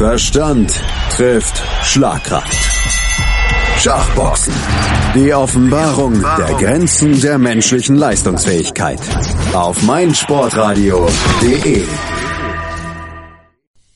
Verstand trifft Schlagkraft. Schachboxen. Die Offenbarung der Grenzen der menschlichen Leistungsfähigkeit. Auf meinsportradio.de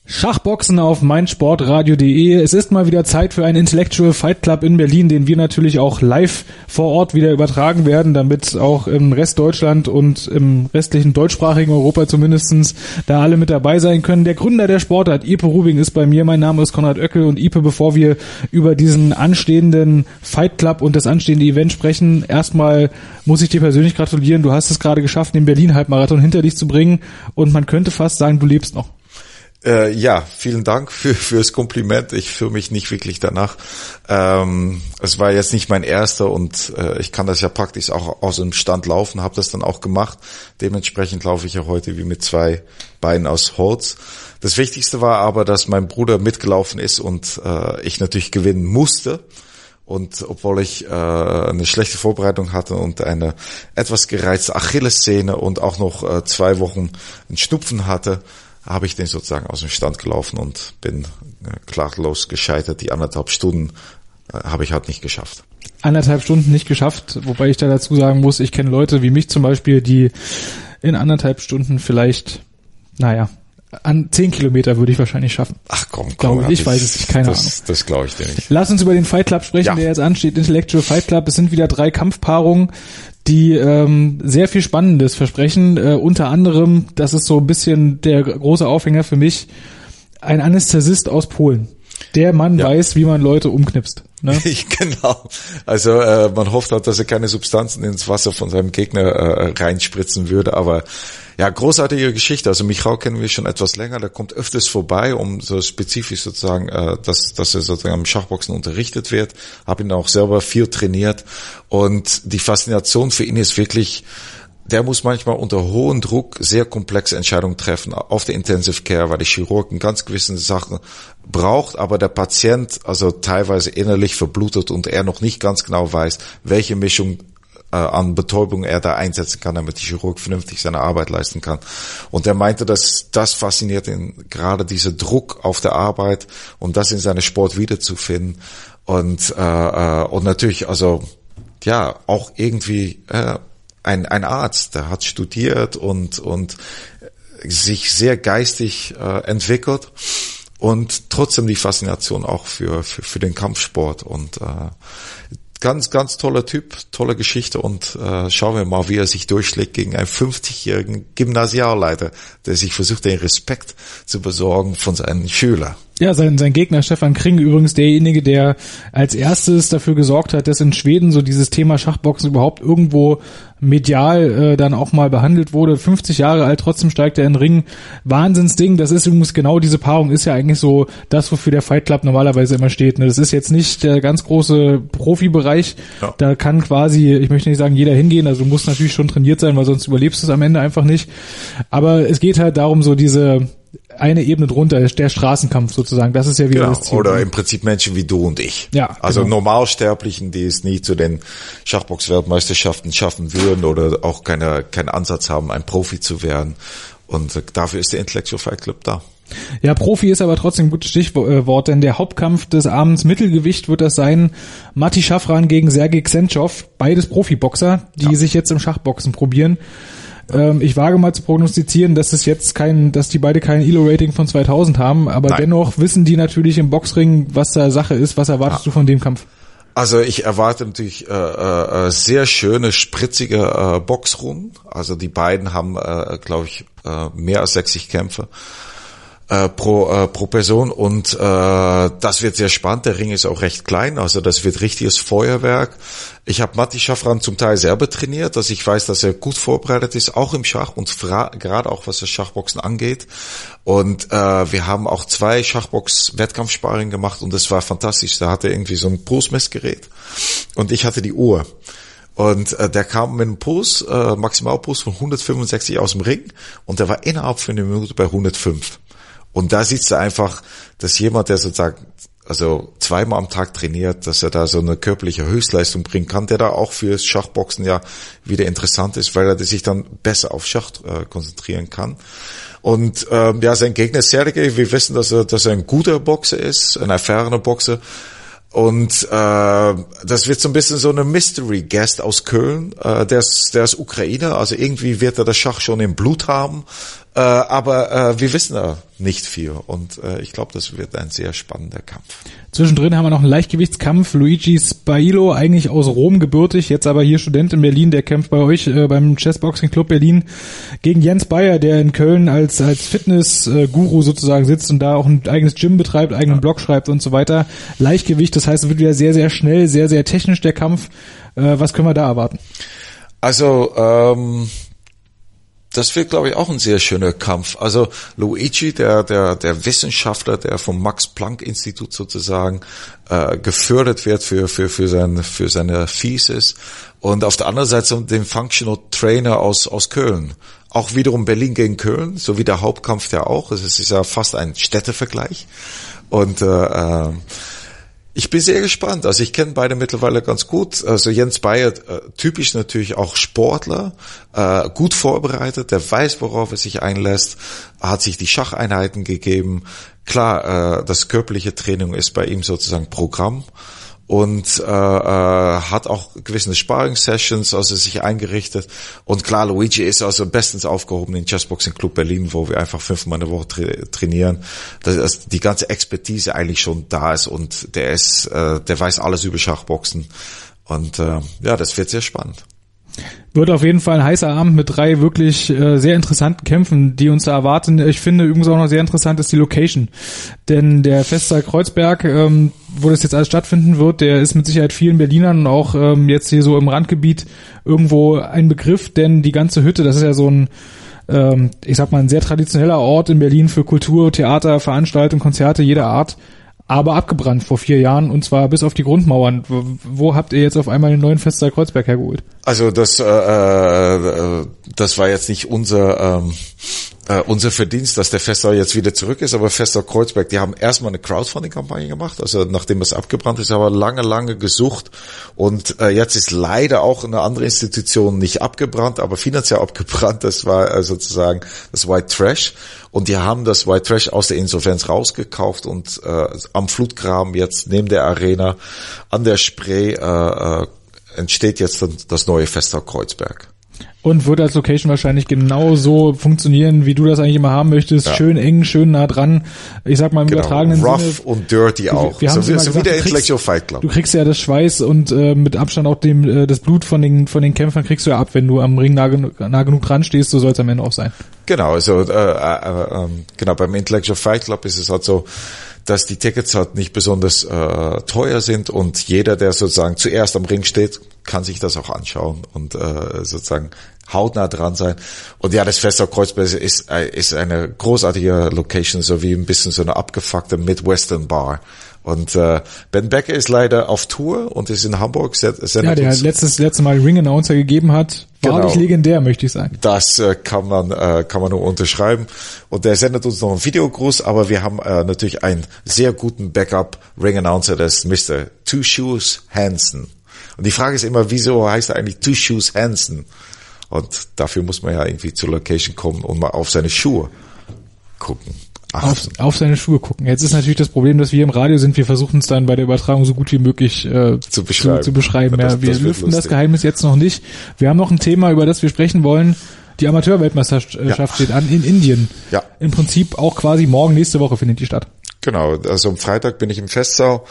Schachboxen auf meinsportradio.de. Es ist mal wieder Zeit für einen Intellectual Fight Club in Berlin, den wir natürlich auch live vor Ort wieder übertragen werden, damit auch im Rest Deutschland und im restlichen deutschsprachigen Europa zumindestens da alle mit dabei sein können. Der Gründer der Sportart, Ipe Rubing, ist bei mir. Mein Name ist Konrad Oeckel und Ipe, bevor wir über diesen anstehenden Fight Club und das anstehende Event sprechen, erstmal muss ich dir persönlich gratulieren. Du hast es gerade geschafft, den Berlin-Halbmarathon hinter dich zu bringen und man könnte fast sagen, du lebst noch. Äh, ja, vielen Dank für fürs Kompliment. Ich fühle mich nicht wirklich danach. Ähm, es war jetzt nicht mein erster und äh, ich kann das ja praktisch auch aus dem Stand laufen, habe das dann auch gemacht. Dementsprechend laufe ich ja heute wie mit zwei Beinen aus Holz. Das Wichtigste war aber, dass mein Bruder mitgelaufen ist und äh, ich natürlich gewinnen musste. Und obwohl ich äh, eine schlechte Vorbereitung hatte und eine etwas gereizte Achillessehne und auch noch äh, zwei Wochen einen Schnupfen hatte, habe ich den sozusagen aus dem Stand gelaufen und bin äh, klaglos gescheitert. Die anderthalb Stunden äh, habe ich halt nicht geschafft. Anderthalb Stunden nicht geschafft, wobei ich da dazu sagen muss, ich kenne Leute wie mich zum Beispiel, die in anderthalb Stunden vielleicht, naja, an zehn Kilometer würde ich wahrscheinlich schaffen. Ach komm, komm. Glaube ich, ich weiß es nicht, keine das, Ahnung. Das glaube ich dir nicht. Lass uns über den Fight Club sprechen, Ja. der jetzt ansteht, Intellectual Fight Club. Es sind wieder drei Kampfpaarungen, die ähm, sehr viel Spannendes versprechen. Äh, unter anderem, das ist so ein bisschen der große Aufhänger für mich, ein Anästhesist aus Polen. Der Mann Ja. weiß, wie man Leute umknipst. Ne? Genau. Also äh, man hofft halt, dass er keine Substanzen ins Wasser von seinem Gegner äh, reinspritzen würde, aber ja, großartige Geschichte. Also Michał kennen wir schon etwas länger, der kommt öfters vorbei, um so spezifisch sozusagen, äh, dass, dass er sozusagen am Schachboxen unterrichtet wird. Hab ihn auch selber viel trainiert und die Faszination für ihn ist wirklich, der muss manchmal unter hohem Druck sehr komplexe Entscheidungen treffen auf der Intensive Care, weil der Chirurg ganz gewissen Sachen braucht, aber der Patient also teilweise innerlich verblutet und er noch nicht ganz genau weiß, welche Mischung äh, an Betäubung er da einsetzen kann, damit der Chirurg vernünftig seine Arbeit leisten kann. Und er meinte, dass das fasziniert ihn, gerade dieser Druck auf der Arbeit und das in seinem Sport wiederzufinden. Und, äh, äh, und natürlich, also ja, auch irgendwie äh, ein, ein Arzt, der hat studiert und, und sich sehr geistig äh, entwickelt und trotzdem die Faszination auch für, für, für den Kampfsport und äh, ganz, ganz toller Typ, tolle Geschichte und äh, schauen wir mal, wie er sich durchschlägt gegen einen 50-jährigen Gymnasialleiter, der sich versucht, den Respekt zu besorgen von seinen Schülern. Ja, sein, sein Gegner Stefan Kring übrigens derjenige, der als erstes dafür gesorgt hat, dass in Schweden so dieses Thema Schachboxen überhaupt irgendwo medial äh, dann auch mal behandelt wurde. 50 Jahre alt, trotzdem steigt er in den Ring. Wahnsinnsding. Das ist übrigens genau diese Paarung ist ja eigentlich so das, wofür der Fight Club normalerweise immer steht. Ne? Das ist jetzt nicht der ganz große Profibereich. Ja. Da kann quasi, ich möchte nicht sagen, jeder hingehen. Also du musst natürlich schon trainiert sein, weil sonst überlebst du es am Ende einfach nicht. Aber es geht halt darum, so diese eine Ebene drunter, der Straßenkampf sozusagen. Das ist ja wieder Genau. das Ziel. Oder im Prinzip Menschen wie du und ich. Ja, Also genau. Normalsterblichen, die es nie zu den Schachbox-Weltmeisterschaften schaffen würden oder auch keine, keinen Ansatz haben, ein Profi zu werden. Und äh, dafür ist der Intellectual Fight Club da. Ja, Profi ist aber trotzdem ein gutes Stichwort, denn der Hauptkampf des Abends Mittelgewicht wird das sein. Matti Schafran gegen Sergei Xenchov, beides Profiboxer, die sich jetzt im Schachboxen probieren. Ähm, ich wage mal zu prognostizieren, dass es jetzt kein, dass die beide kein Elo-Rating von 2000 haben, aber Nein. dennoch wissen die natürlich im Boxring, was da Sache ist. Was erwartest du von dem Kampf? Also ich erwarte natürlich äh, äh, äh, sehr schöne, spritzige äh, Boxrunden. Also die beiden haben, äh, glaube ich, äh, mehr als 60 Kämpfe äh, pro, äh, pro Person und äh, das wird sehr spannend. Der Ring ist auch recht klein, also das wird richtiges Feuerwerk. Ich habe Matti Schafran zum Teil selber trainiert, dass ich weiß, dass er gut vorbereitet ist, auch im Schach und gerade auch was das Schachboxen angeht. Und äh, wir haben auch zwei Schachbox-Wettkampfsparring gemacht und das war fantastisch. Da hatte er irgendwie so ein Pulsmessgerät und ich hatte die Uhr. Und äh, der kam mit einem Puls, äh, Maximalpuls von 165 aus dem Ring und der war innerhalb von einer Minute bei 105. Und da siehst du einfach, dass jemand, der sozusagen also zweimal am Tag trainiert, dass er da so eine körperliche Höchstleistung bringen kann, der da auch fürs Schachboxen ja wieder interessant ist, weil er sich dann besser auf Schach äh, konzentrieren kann. Und ähm, ja, sein Gegner Sergei, wir wissen, dass er, dass er ein guter Boxer ist, ein erfahrener Boxer. Und äh, das wird so ein bisschen so eine Mystery Guest aus Köln. Äh, der, ist, der ist Ukrainer, also irgendwie wird er das Schach schon im Blut haben. Äh, aber äh, wir wissen da nicht viel und äh, ich glaube, das wird ein sehr spannender Kampf. Zwischendrin haben wir noch einen Leichtgewichtskampf. Luigi Spailo, eigentlich aus Rom gebürtig, jetzt aber hier Student in Berlin, der kämpft bei euch äh, beim Chessboxing Club Berlin gegen Jens Bayer, der in Köln als als Fitness-Guru sozusagen sitzt und da auch ein eigenes Gym betreibt, eigenen Blog schreibt und so weiter. Leichtgewicht, das heißt, es wird wieder sehr, sehr schnell, sehr, sehr technisch der Kampf. Äh, was können wir da erwarten? Also ähm, das wird, glaube ich, auch ein sehr schöner Kampf. Also Luigi, der, der, der Wissenschaftler, der vom Max-Planck-Institut sozusagen äh, gefördert wird für, für, für, sein, für seine Thesis. Und auf der anderen Seite den Functional Trainer aus, aus Köln. Auch wiederum Berlin gegen Köln, so wie der Hauptkampf der auch. Es ist ja fast ein Städtevergleich. Und äh, äh, ich bin sehr gespannt. Also ich kenne beide mittlerweile ganz gut. Also Jens Bayer, äh, typisch natürlich auch Sportler, äh, gut vorbereitet, der weiß, worauf er sich einlässt, hat sich die Schacheinheiten gegeben. Klar, äh, das körperliche Training ist bei ihm sozusagen Programm und äh, äh, hat auch gewisse Sparring-Sessions, also sich eingerichtet. Und klar, Luigi ist also bestens aufgehoben in Chessboxing Club Berlin, wo wir einfach fünfmal in der Woche tra trainieren. Dass, dass die ganze Expertise eigentlich schon da ist und der ist, äh, der weiß alles über Schachboxen. Und äh, ja, das wird sehr spannend. Wird auf jeden Fall ein heißer Abend mit drei wirklich äh, sehr interessanten Kämpfen, die uns da erwarten. Ich finde übrigens auch noch sehr interessant ist die Location. Denn der Festsaal Kreuzberg, ähm, wo das jetzt alles stattfinden wird, der ist mit Sicherheit vielen Berlinern und auch ähm, jetzt hier so im Randgebiet irgendwo ein Begriff, denn die ganze Hütte, das ist ja so ein ähm, ich sag mal, ein sehr traditioneller Ort in Berlin für Kultur, Theater, Veranstaltungen, Konzerte jeder Art aber abgebrannt vor vier Jahren und zwar bis auf die Grundmauern. Wo, wo habt ihr jetzt auf einmal den neuen Festsaal Kreuzberg hergeholt? Also das, äh, äh, das war jetzt nicht unser ähm, äh, unser Verdienst, dass der Festsaal jetzt wieder zurück ist, aber Festsaal Kreuzberg, die haben erstmal eine Crowdfunding-Kampagne gemacht, also nachdem es abgebrannt ist, aber lange, lange gesucht und äh, jetzt ist leider auch eine andere Institution nicht abgebrannt, aber finanziell abgebrannt, das war äh, sozusagen das White Trash und die haben das White Trash aus der Insolvenz rausgekauft und äh, am Flutgraben jetzt neben der Arena an der Spree äh, äh, entsteht jetzt das neue Festsaal Kreuzberg. Und wird als Location wahrscheinlich genauso funktionieren, wie du das eigentlich immer haben möchtest. Ja. Schön eng, schön nah dran. Ich sag mal im genau. übertragenen Rough Sinne. Rough und dirty auch. Wir haben so, so wie der Intellectual Fight Club. Du kriegst ja das Schweiß und äh, mit Abstand auch dem äh, das Blut von den von den Kämpfern kriegst du ja ab, wenn du am Ring nah, nah genug dran stehst. So soll es am Ende auch sein. Genau, also äh, äh, äh, genau beim Intellectual Fight Club ist es halt so, dass die Tickets halt nicht besonders äh, teuer sind und jeder, der sozusagen zuerst am Ring steht, kann sich das auch anschauen und äh, sozusagen hautnah dran sein. Und ja, das Fest auf Kreuzberg ist, äh, ist eine großartige Location, so wie ein bisschen so eine abgefuckte Midwestern Bar. Und äh, Ben Becker ist leider auf Tour und ist in Hamburg. ja, der letztes letzte Mal Ring Announcer gegeben hat. Wahrlich genau. legendär, möchte ich sagen. Das äh, kann man äh, kann man nur unterschreiben. Und der sendet uns noch einen Videogruß, aber wir haben äh, natürlich einen sehr guten Backup Ring Announcer, das ist Mr. Two Shoes Hansen. Und die Frage ist immer, wieso heißt er eigentlich Two Shoes Hansen? Und dafür muss man ja irgendwie zur Location kommen und mal auf seine Schuhe gucken. Auf, auf, seine Schuhe gucken. Jetzt ist natürlich das Problem, dass wir im Radio sind. Wir versuchen es dann bei der Übertragung so gut wie möglich äh, zu beschreiben. Zu, zu beschreiben. Ja, das, wir das lüften das Geheimnis jetzt noch nicht. Wir haben noch ein Thema, über das wir sprechen wollen. Die Amateurweltmeisterschaft ja. steht an in Indien. Ja. Im Prinzip auch quasi morgen, nächste Woche findet die statt. Genau. Also am Freitag bin ich im Festsau.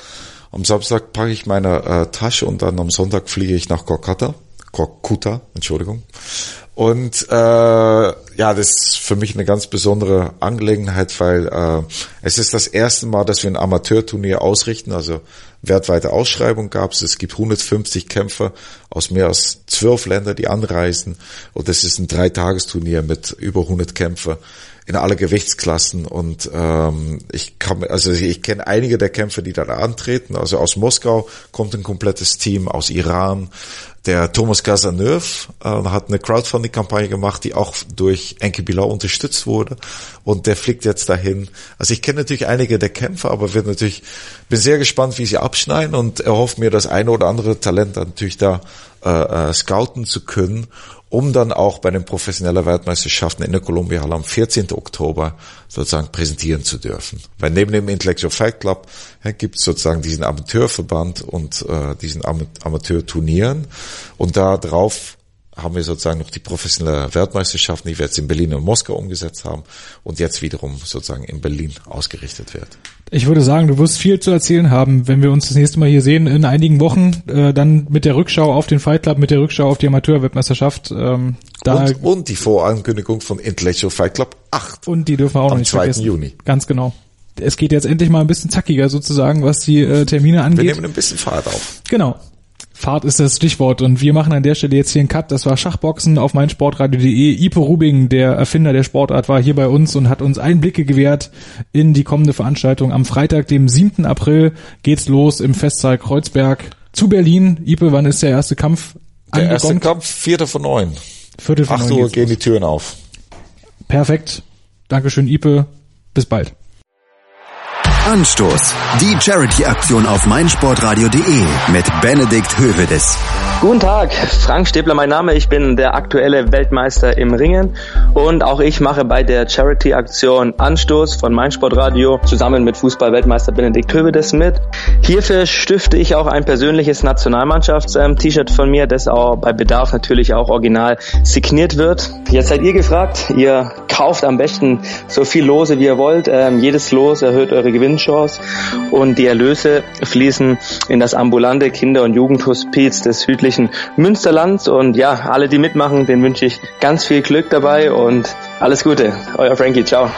Am Samstag packe ich meine äh, Tasche und dann am Sonntag fliege ich nach Kolkata. Korkuta, Entschuldigung. Und äh, ja, das ist für mich eine ganz besondere Angelegenheit, weil äh, es ist das erste Mal, dass wir ein Amateurturnier ausrichten. Also wertweite Ausschreibung gab es. Es gibt 150 Kämpfer aus mehr als zwölf Ländern, die anreisen. Und das ist ein Dreitagesturnier mit über 100 Kämpfer in alle Gewichtsklassen und ähm, ich kann also ich kenne einige der Kämpfer, die da antreten. Also aus Moskau kommt ein komplettes Team, aus Iran, Der Thomas Casaneuve äh, hat eine Crowdfunding-Kampagne gemacht, die auch durch Enki Bilal unterstützt wurde. Und der fliegt jetzt dahin. Also ich kenne natürlich einige der Kämpfer, aber wird natürlich, bin sehr gespannt, wie sie abschneiden und erhoffe mir das eine oder andere Talent natürlich da äh, äh, scouten zu können um dann auch bei den professionellen Weltmeisterschaften in der Columbia Hall am 14. Oktober sozusagen präsentieren zu dürfen. Weil neben dem Intellectual Fight Club ja, gibt es sozusagen diesen Amateurverband und äh, diesen Am Amateurturnieren und da drauf haben wir sozusagen noch die professionelle Weltmeisterschaften, die wir jetzt in Berlin und Moskau umgesetzt haben und jetzt wiederum sozusagen in Berlin ausgerichtet wird. Ich würde sagen, du wirst viel zu erzählen haben, wenn wir uns das nächste Mal hier sehen in einigen Wochen, äh, dann mit der Rückschau auf den Fight Club, mit der Rückschau auf die Amateurweltmeisterschaft. Ähm, da und, und die Vorankündigung von Intellectual Fight Club 8. Und die dürfen wir auch noch nicht 2. vergessen. Juni. Ganz genau. Es geht jetzt endlich mal ein bisschen zackiger sozusagen, was die äh, Termine angeht. Wir nehmen ein bisschen Fahrt auf. Genau. Fahrt ist das Stichwort und wir machen an der Stelle jetzt hier einen Cut. Das war Schachboxen auf meinsportradio.de. Ipo Rubing, der Erfinder der Sportart, war hier bei uns und hat uns Einblicke gewährt in die kommende Veranstaltung. Am Freitag, dem 7. April, geht's los im Festsaal Kreuzberg zu Berlin. Ipe, wann ist der erste Kampf? Der erste Kampf, vierter von neun. Viertel von Acht Uhr gehen die Türen auf. Perfekt. Dankeschön, Ipe. Bis bald. Anstoß. Die Charity-Aktion auf meinsportradio.de mit Benedikt Hövedes. Guten Tag, Frank Stäbler mein Name. Ich bin der aktuelle Weltmeister im Ringen und auch ich mache bei der Charity-Aktion Anstoß von meinsportradio zusammen mit Fußball-Weltmeister Benedikt Hövedes mit. Hierfür stifte ich auch ein persönliches Nationalmannschafts-T-Shirt von mir, das auch bei Bedarf natürlich auch original signiert wird. Jetzt seid ihr gefragt. Ihr kauft am besten so viel Lose, wie ihr wollt. Ähm, jedes Los erhöht eure Gewinnchance und die Erlöse fließen in das ambulante Kinder- und Jugendhospiz des südlichen Münsterlands. Und ja, alle, die mitmachen, denen wünsche ich ganz viel Glück dabei und alles Gute. Euer Frankie, ciao.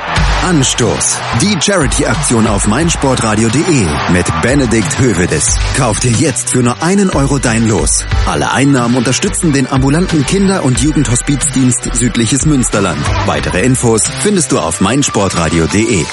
Anstoß. Die Charity-Aktion auf meinsportradio.de mit Benedikt Hövedes. Kauf dir jetzt für nur einen Euro dein Los. Alle Einnahmen unterstützen den ambulanten Kinder- und Jugendhospizdienst Südliches Münsterland. Weitere Infos findest du auf meinsportradio.de.